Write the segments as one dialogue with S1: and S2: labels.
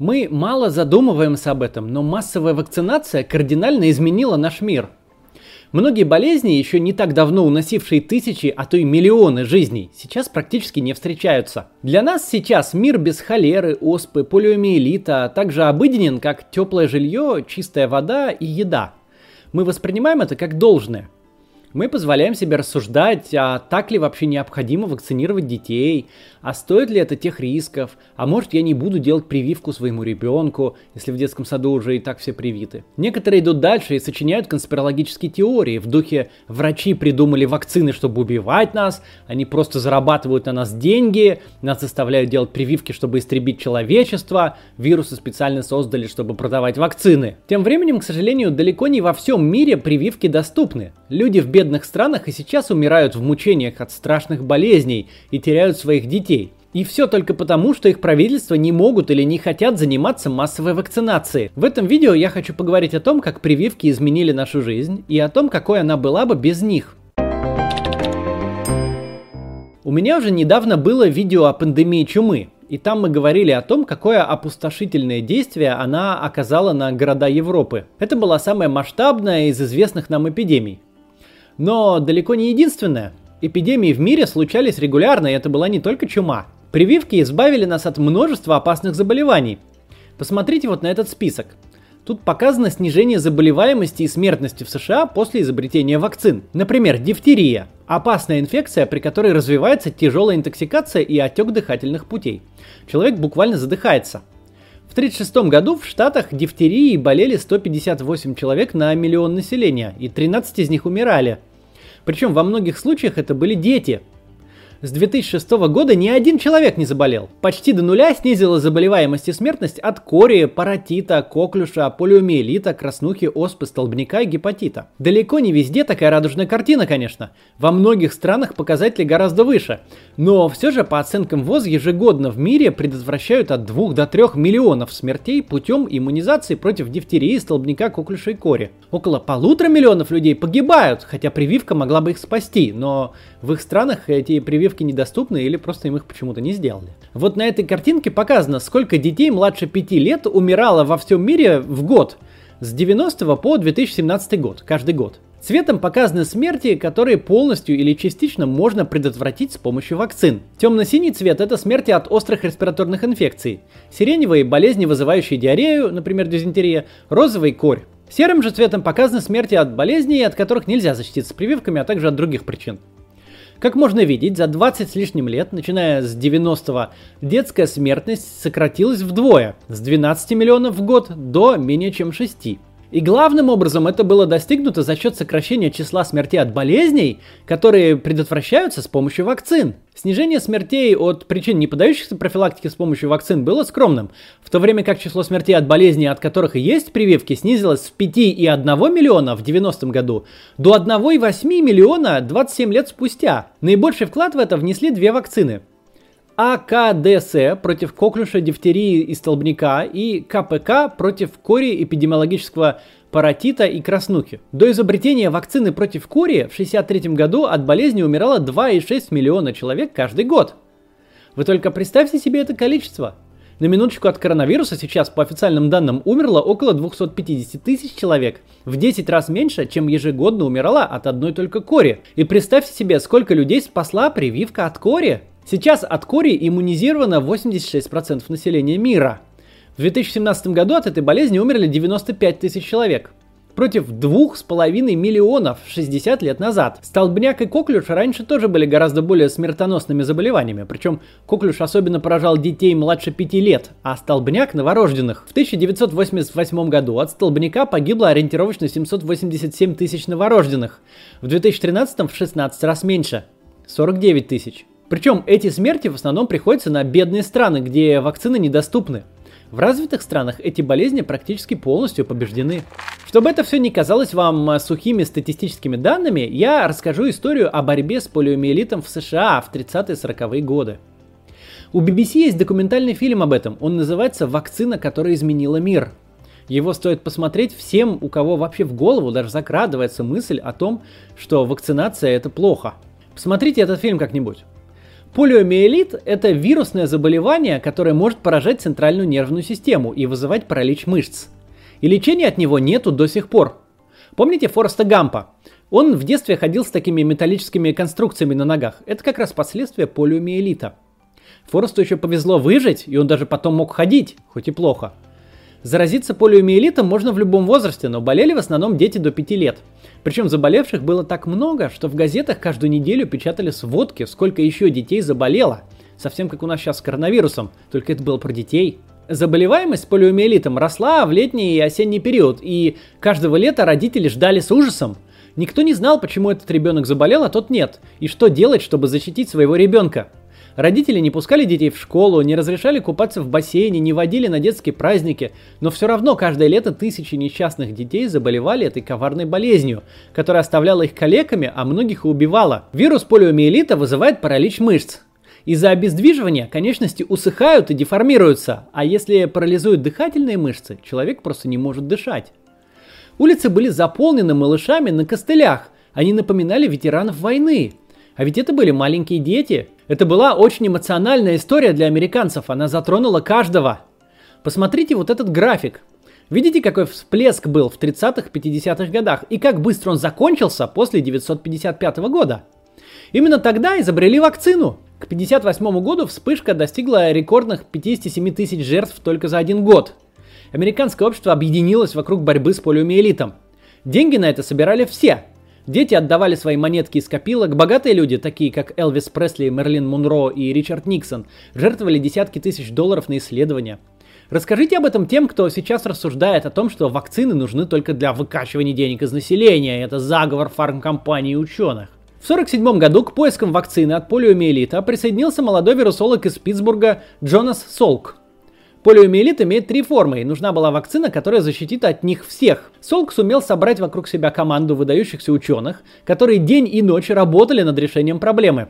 S1: Мы мало задумываемся об этом, но массовая вакцинация кардинально изменила наш мир. Многие болезни, еще не так давно уносившие тысячи, а то и миллионы жизней, сейчас практически не встречаются. Для нас сейчас мир без холеры, оспы, полиомиелита также обыденен, как теплое жилье, чистая вода и еда. Мы воспринимаем это как должное мы позволяем себе рассуждать, а так ли вообще необходимо вакцинировать детей, а стоит ли это тех рисков, а может я не буду делать прививку своему ребенку, если в детском саду уже и так все привиты. Некоторые идут дальше и сочиняют конспирологические теории в духе «врачи придумали вакцины, чтобы убивать нас, они просто зарабатывают на нас деньги, нас заставляют делать прививки, чтобы истребить человечество, вирусы специально создали, чтобы продавать вакцины». Тем временем, к сожалению, далеко не во всем мире прививки доступны. Люди в бедных бедных странах и сейчас умирают в мучениях от страшных болезней и теряют своих детей. И все только потому, что их правительства не могут или не хотят заниматься массовой вакцинацией. В этом видео я хочу поговорить о том, как прививки изменили нашу жизнь и о том, какой она была бы без них. У меня уже недавно было видео о пандемии чумы, и там мы говорили о том, какое опустошительное действие она оказала на города Европы. Это была самая масштабная из известных нам эпидемий. Но далеко не единственное. Эпидемии в мире случались регулярно, и это была не только чума. Прививки избавили нас от множества опасных заболеваний. Посмотрите вот на этот список. Тут показано снижение заболеваемости и смертности в США после изобретения вакцин. Например, дифтерия – опасная инфекция, при которой развивается тяжелая интоксикация и отек дыхательных путей. Человек буквально задыхается. В 1936 году в Штатах дифтерией болели 158 человек на миллион населения, и 13 из них умирали. Причем во многих случаях это были дети – с 2006 года ни один человек не заболел. Почти до нуля снизила заболеваемость и смертность от кори, паротита, коклюша, полиомиелита, краснухи, оспы, столбняка и гепатита. Далеко не везде такая радужная картина, конечно. Во многих странах показатели гораздо выше. Но все же, по оценкам ВОЗ, ежегодно в мире предотвращают от 2 до 3 миллионов смертей путем иммунизации против дифтерии, столбняка, коклюша и кори. Около полутора миллионов людей погибают, хотя прививка могла бы их спасти, но в их странах эти прививки прививки недоступны или просто им их почему-то не сделали. Вот на этой картинке показано, сколько детей младше 5 лет умирало во всем мире в год с 90 по 2017 год, каждый год. Цветом показаны смерти, которые полностью или частично можно предотвратить с помощью вакцин. Темно-синий цвет – это смерти от острых респираторных инфекций. Сиреневый – болезни, вызывающие диарею, например, дизентерия. Розовый – корь. Серым же цветом показаны смерти от болезней, от которых нельзя защититься прививками, а также от других причин. Как можно видеть, за 20 с лишним лет, начиная с 90-го, детская смертность сократилась вдвое, с 12 миллионов в год до менее чем 6. И главным образом это было достигнуто за счет сокращения числа смертей от болезней, которые предотвращаются с помощью вакцин. Снижение смертей от причин, не поддающихся профилактике с помощью вакцин, было скромным, в то время как число смертей от болезней, от которых и есть прививки, снизилось с 5,1 миллиона в 90 году до 1,8 миллиона 27 лет спустя. Наибольший вклад в это внесли две вакцины – АКДС против коклюша, дифтерии и столбняка и КПК против кори эпидемиологического паротита и краснухи. До изобретения вакцины против кори в 1963 году от болезни умирало 2,6 миллиона человек каждый год. Вы только представьте себе это количество. На минуточку от коронавируса сейчас, по официальным данным, умерло около 250 тысяч человек. В 10 раз меньше, чем ежегодно умирала от одной только кори. И представьте себе, сколько людей спасла прививка от кори. Сейчас от кори иммунизировано 86% населения мира. В 2017 году от этой болезни умерли 95 тысяч человек. Против 2,5 миллионов 60 лет назад. Столбняк и коклюш раньше тоже были гораздо более смертоносными заболеваниями. Причем коклюш особенно поражал детей младше 5 лет, а столбняк новорожденных. В 1988 году от столбняка погибло ориентировочно 787 тысяч новорожденных. В 2013 в 16 раз меньше. 49 тысяч. Причем эти смерти в основном приходятся на бедные страны, где вакцины недоступны. В развитых странах эти болезни практически полностью побеждены. Чтобы это все не казалось вам сухими статистическими данными, я расскажу историю о борьбе с полиомиелитом в США в 30-40-е годы. У BBC есть документальный фильм об этом, он называется «Вакцина, которая изменила мир». Его стоит посмотреть всем, у кого вообще в голову даже закрадывается мысль о том, что вакцинация это плохо. Посмотрите этот фильм как-нибудь. Полиомиелит – это вирусное заболевание, которое может поражать центральную нервную систему и вызывать паралич мышц. И лечения от него нету до сих пор. Помните Фореста Гампа? Он в детстве ходил с такими металлическими конструкциями на ногах. Это как раз последствия полиомиелита. Форесту еще повезло выжить, и он даже потом мог ходить, хоть и плохо. Заразиться полиомиелитом можно в любом возрасте, но болели в основном дети до 5 лет. Причем заболевших было так много, что в газетах каждую неделю печатали сводки, сколько еще детей заболело. Совсем как у нас сейчас с коронавирусом, только это было про детей. Заболеваемость полиомиелитом росла в летний и осенний период, и каждого лета родители ждали с ужасом. Никто не знал, почему этот ребенок заболел, а тот нет, и что делать, чтобы защитить своего ребенка. Родители не пускали детей в школу, не разрешали купаться в бассейне, не водили на детские праздники, но все равно каждое лето тысячи несчастных детей заболевали этой коварной болезнью, которая оставляла их калеками, а многих и убивала. Вирус полиомиелита вызывает паралич мышц. Из-за обездвиживания конечности усыхают и деформируются, а если парализуют дыхательные мышцы, человек просто не может дышать. Улицы были заполнены малышами на костылях, они напоминали ветеранов войны. А ведь это были маленькие дети. Это была очень эмоциональная история для американцев, она затронула каждого. Посмотрите вот этот график. Видите, какой всплеск был в 30-х, 50-х годах и как быстро он закончился после 1955 года. Именно тогда изобрели вакцину. К 1958 году вспышка достигла рекордных 57 тысяч жертв только за один год. Американское общество объединилось вокруг борьбы с полиомиелитом. Деньги на это собирали все. Дети отдавали свои монетки из копилок, богатые люди, такие как Элвис Пресли, Мерлин Монро и Ричард Никсон, жертвовали десятки тысяч долларов на исследования. Расскажите об этом тем, кто сейчас рассуждает о том, что вакцины нужны только для выкачивания денег из населения, это заговор фармкомпаний и ученых. В 1947 году к поискам вакцины от полиомиелита присоединился молодой вирусолог из Питтсбурга Джонас Солк. Полиомиелит имеет три формы, и нужна была вакцина, которая защитит от них всех. Солк сумел собрать вокруг себя команду выдающихся ученых, которые день и ночь работали над решением проблемы.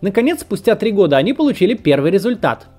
S1: Наконец, спустя три года они получили первый результат –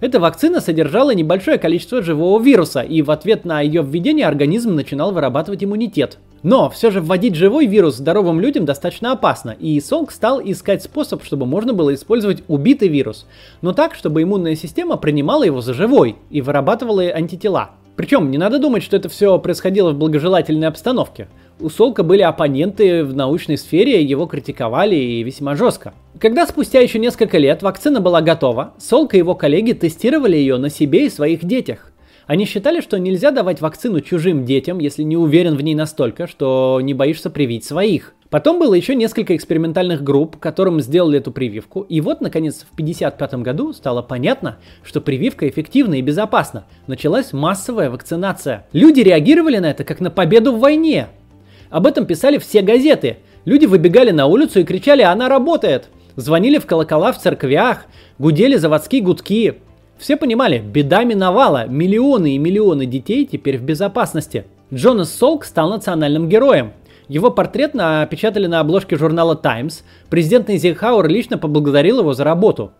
S1: эта вакцина содержала небольшое количество живого вируса, и в ответ на ее введение организм начинал вырабатывать иммунитет. Но все же вводить живой вирус здоровым людям достаточно опасно, и Солк стал искать способ, чтобы можно было использовать убитый вирус, но так, чтобы иммунная система принимала его за живой и вырабатывала антитела. Причем не надо думать, что это все происходило в благожелательной обстановке. У Солка были оппоненты в научной сфере, его критиковали и весьма жестко. Когда спустя еще несколько лет вакцина была готова, Солк и его коллеги тестировали ее на себе и своих детях. Они считали, что нельзя давать вакцину чужим детям, если не уверен в ней настолько, что не боишься привить своих. Потом было еще несколько экспериментальных групп, которым сделали эту прививку. И вот, наконец, в 1955 году стало понятно, что прививка эффективна и безопасна. Началась массовая вакцинация. Люди реагировали на это как на победу в войне. Об этом писали все газеты. Люди выбегали на улицу и кричали «Она работает!» Звонили в колокола в церквях, гудели заводские гудки. Все понимали, беда миновала, миллионы и миллионы детей теперь в безопасности. Джонас Солк стал национальным героем. Его портрет напечатали на обложке журнала Times. Президент Эйзенхауэр лично поблагодарил его за работу.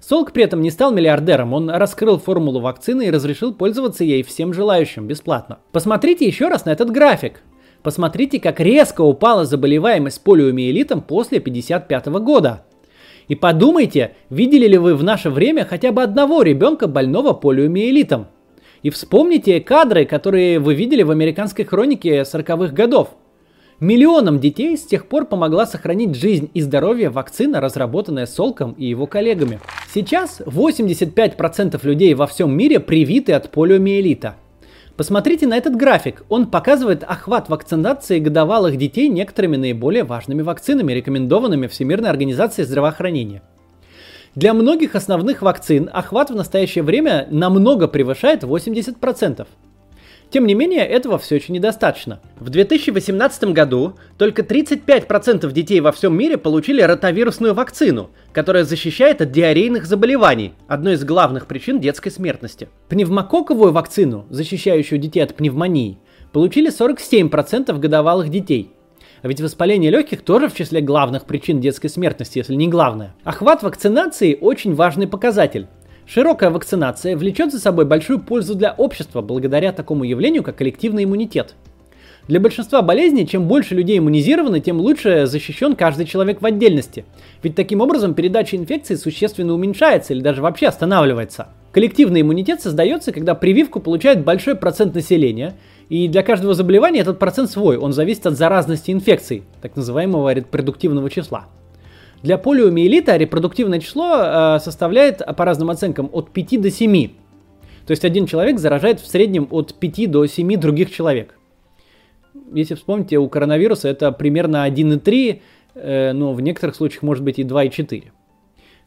S1: Солк при этом не стал миллиардером, он раскрыл формулу вакцины и разрешил пользоваться ей всем желающим бесплатно. Посмотрите еще раз на этот график. Посмотрите, как резко упала заболеваемость полиомиелитом после 1955 года. И подумайте, видели ли вы в наше время хотя бы одного ребенка больного полиомиелитом? И вспомните кадры, которые вы видели в американской хронике 40-х годов. Миллионам детей с тех пор помогла сохранить жизнь и здоровье вакцина, разработанная Солком и его коллегами. Сейчас 85% людей во всем мире привиты от полиомиелита – Посмотрите на этот график. Он показывает охват вакцинации годовалых детей некоторыми наиболее важными вакцинами, рекомендованными Всемирной организацией здравоохранения. Для многих основных вакцин охват в настоящее время намного превышает 80%. Тем не менее, этого все еще недостаточно. В 2018 году только 35% детей во всем мире получили ротавирусную вакцину, которая защищает от диарейных заболеваний, одной из главных причин детской смертности. Пневмококковую вакцину, защищающую детей от пневмонии, получили 47% годовалых детей. А ведь воспаление легких тоже в числе главных причин детской смертности, если не главное. Охват вакцинации очень важный показатель. Широкая вакцинация влечет за собой большую пользу для общества благодаря такому явлению, как коллективный иммунитет. Для большинства болезней, чем больше людей иммунизированы, тем лучше защищен каждый человек в отдельности. Ведь таким образом передача инфекции существенно уменьшается или даже вообще останавливается. Коллективный иммунитет создается, когда прививку получает большой процент населения, и для каждого заболевания этот процент свой, он зависит от заразности инфекций, так называемого репродуктивного числа. Для полиомиелита репродуктивное число э, составляет, по разным оценкам, от 5 до 7. То есть один человек заражает в среднем от 5 до 7 других человек если вспомните, у коронавируса это примерно 1,3, э, но в некоторых случаях может быть и 2,4.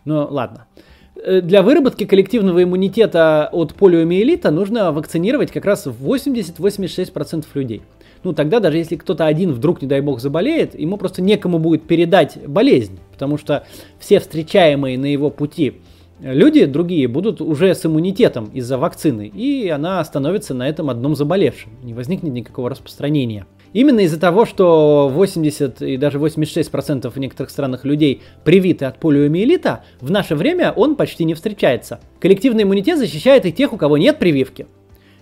S1: Но ладно. Э, для выработки коллективного иммунитета от полиомиелита нужно вакцинировать как раз 80-86% людей. Ну, тогда даже если кто-то один вдруг, не дай бог, заболеет, ему просто некому будет передать болезнь, потому что все встречаемые на его пути люди другие будут уже с иммунитетом из-за вакцины, и она становится на этом одном заболевшем. Не возникнет никакого распространения. Именно из-за того, что 80 и даже 86% в некоторых странах людей привиты от полиомиелита, в наше время он почти не встречается. Коллективный иммунитет защищает и тех, у кого нет прививки.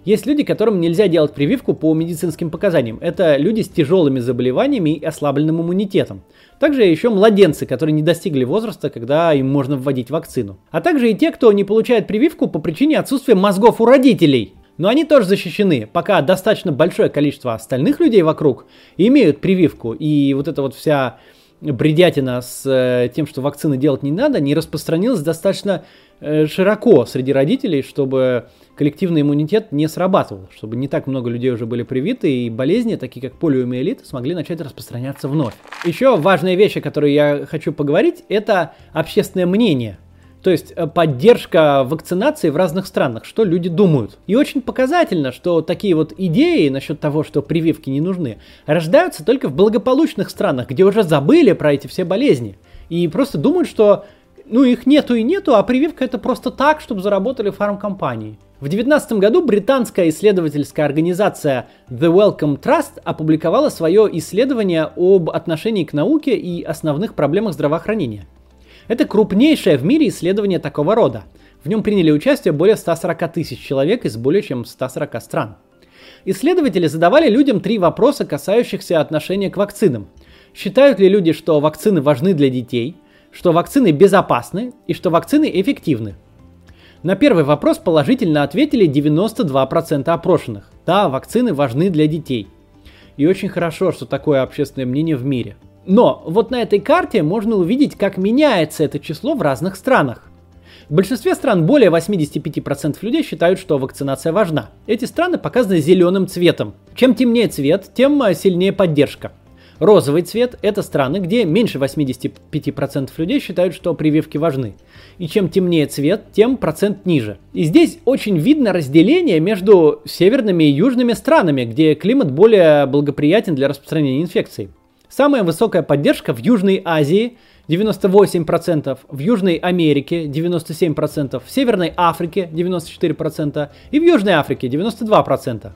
S1: Есть люди, которым нельзя делать прививку по медицинским показаниям. Это люди с тяжелыми заболеваниями и ослабленным иммунитетом. Также еще младенцы, которые не достигли возраста, когда им можно вводить вакцину. А также и те, кто не получает прививку по причине отсутствия мозгов у родителей. Но они тоже защищены, пока достаточно большое количество остальных людей вокруг имеют прививку. И вот эта вот вся бредятина с э, тем, что вакцины делать не надо, не распространилась достаточно широко среди родителей, чтобы коллективный иммунитет не срабатывал, чтобы не так много людей уже были привиты, и болезни, такие как полиомиелит, смогли начать распространяться вновь. Еще важная вещь, о которой я хочу поговорить, это общественное мнение. То есть э, поддержка вакцинации в разных странах, что люди думают. И очень показательно, что такие вот идеи насчет того, что прививки не нужны, рождаются только в благополучных странах, где уже забыли про эти все болезни. И просто думают, что ну их нету и нету, а прививка это просто так, чтобы заработали фармкомпании. В 2019 году британская исследовательская организация The Wellcome Trust опубликовала свое исследование об отношении к науке и основных проблемах здравоохранения. Это крупнейшее в мире исследование такого рода. В нем приняли участие более 140 тысяч человек из более чем 140 стран. Исследователи задавали людям три вопроса, касающихся отношения к вакцинам. Считают ли люди, что вакцины важны для детей, что вакцины безопасны и что вакцины эффективны? На первый вопрос положительно ответили 92% опрошенных. Да, вакцины важны для детей. И очень хорошо, что такое общественное мнение в мире. Но вот на этой карте можно увидеть, как меняется это число в разных странах. В большинстве стран более 85% людей считают, что вакцинация важна. Эти страны показаны зеленым цветом. Чем темнее цвет, тем сильнее поддержка. Розовый цвет – это страны, где меньше 85% людей считают, что прививки важны. И чем темнее цвет, тем процент ниже. И здесь очень видно разделение между северными и южными странами, где климат более благоприятен для распространения инфекций. Самая высокая поддержка в Южной Азии 98%, в Южной Америке 97%, в Северной Африке 94% и в Южной Африке 92%.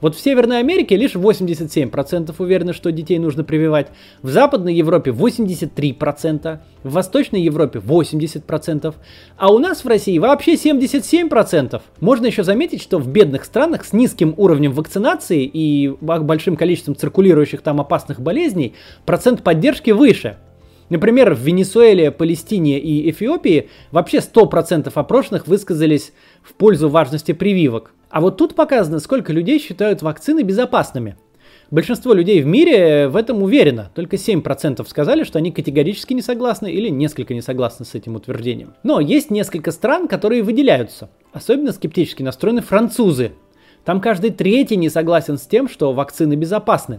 S1: Вот в Северной Америке лишь 87% уверены, что детей нужно прививать. В Западной Европе 83%, в Восточной Европе 80%, а у нас в России вообще 77%. Можно еще заметить, что в бедных странах с низким уровнем вакцинации и большим количеством циркулирующих там опасных болезней процент поддержки выше. Например, в Венесуэле, Палестине и Эфиопии вообще 100% опрошенных высказались в пользу важности прививок. А вот тут показано, сколько людей считают вакцины безопасными. Большинство людей в мире в этом уверено. Только 7% сказали, что они категорически не согласны или несколько не согласны с этим утверждением. Но есть несколько стран, которые выделяются. Особенно скептически настроены французы. Там каждый третий не согласен с тем, что вакцины безопасны.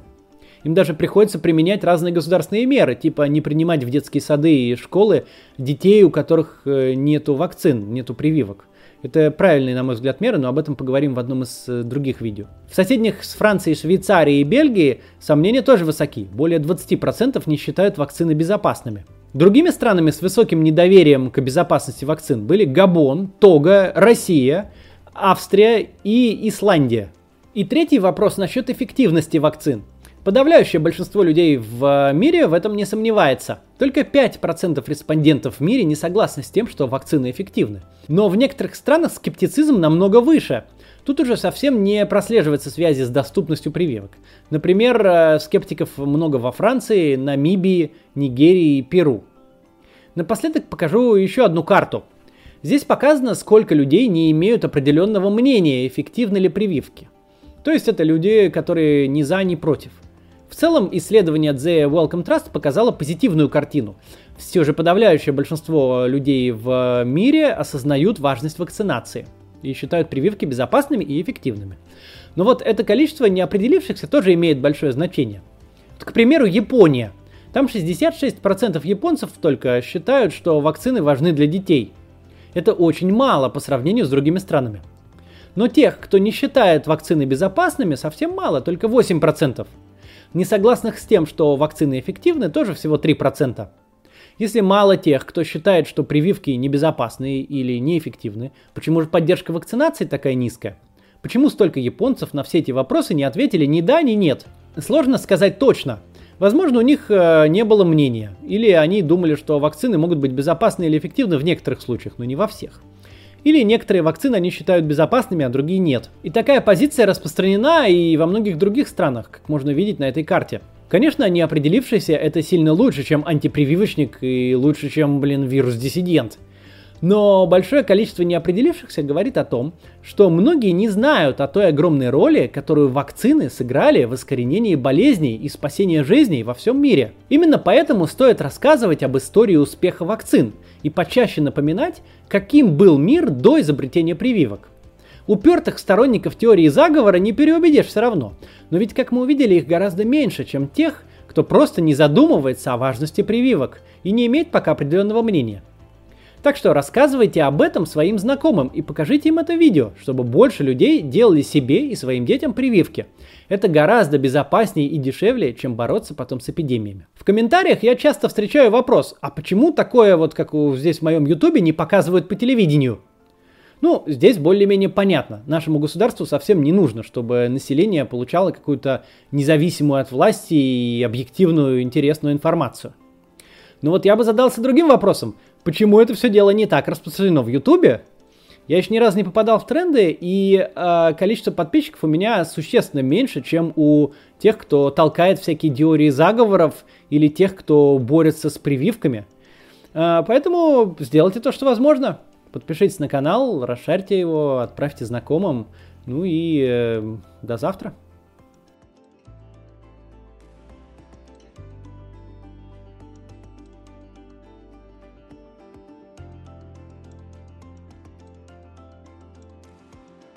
S1: Им даже приходится применять разные государственные меры, типа не принимать в детские сады и школы детей, у которых э, нету вакцин, нету прививок. Это правильные, на мой взгляд, меры, но об этом поговорим в одном из э, других видео. В соседних с Францией, Швейцарией и Бельгией сомнения тоже высоки. Более 20% не считают вакцины безопасными. Другими странами с высоким недоверием к безопасности вакцин были Габон, Тога, Россия, Австрия и Исландия. И третий вопрос насчет эффективности вакцин. Подавляющее большинство людей в мире в этом не сомневается. Только 5% респондентов в мире не согласны с тем, что вакцины эффективны. Но в некоторых странах скептицизм намного выше. Тут уже совсем не прослеживается связи с доступностью прививок. Например, э, скептиков много во Франции, Намибии, Нигерии и Перу. Напоследок покажу еще одну карту. Здесь показано, сколько людей не имеют определенного мнения, эффективны ли прививки. То есть это люди, которые ни за, ни против. В целом, исследование The Welcome Trust показало позитивную картину. Все же подавляющее большинство людей в мире осознают важность вакцинации и считают прививки безопасными и эффективными. Но вот это количество неопределившихся тоже имеет большое значение. Вот, к примеру, Япония. Там 66% японцев только считают, что вакцины важны для детей. Это очень мало по сравнению с другими странами. Но тех, кто не считает вакцины безопасными, совсем мало, только 8%. Несогласных с тем, что вакцины эффективны, тоже всего 3%. Если мало тех, кто считает, что прививки небезопасны или неэффективны, почему же поддержка вакцинации такая низкая? Почему столько японцев на все эти вопросы не ответили ни да, ни нет? Сложно сказать точно. Возможно, у них э, не было мнения, или они думали, что вакцины могут быть безопасны или эффективны в некоторых случаях, но не во всех. Или некоторые вакцины они считают безопасными, а другие нет. И такая позиция распространена и во многих других странах, как можно видеть на этой карте. Конечно, не определившийся это сильно лучше, чем антипрививочник и лучше, чем, блин, вирус-диссидент. Но большое количество неопределившихся говорит о том, что многие не знают о той огромной роли, которую вакцины сыграли в искоренении болезней и спасении жизней во всем мире. Именно поэтому стоит рассказывать об истории успеха вакцин и почаще напоминать, каким был мир до изобретения прививок. Упертых сторонников теории заговора не переубедишь все равно, но ведь, как мы увидели, их гораздо меньше, чем тех, кто просто не задумывается о важности прививок и не имеет пока определенного мнения. Так что рассказывайте об этом своим знакомым и покажите им это видео, чтобы больше людей делали себе и своим детям прививки. Это гораздо безопаснее и дешевле, чем бороться потом с эпидемиями. В комментариях я часто встречаю вопрос, а почему такое вот, как здесь в моем ютубе, не показывают по телевидению? Ну, здесь более-менее понятно. Нашему государству совсем не нужно, чтобы население получало какую-то независимую от власти и объективную интересную информацию. Но вот я бы задался другим вопросом. Почему это все дело не так распространено в Ютубе? Я еще ни разу не попадал в тренды, и э, количество подписчиков у меня существенно меньше, чем у тех, кто толкает всякие теории заговоров или тех, кто борется с прививками. Э, поэтому сделайте то, что возможно. Подпишитесь на канал, расшарьте его, отправьте знакомым. Ну и э, до завтра.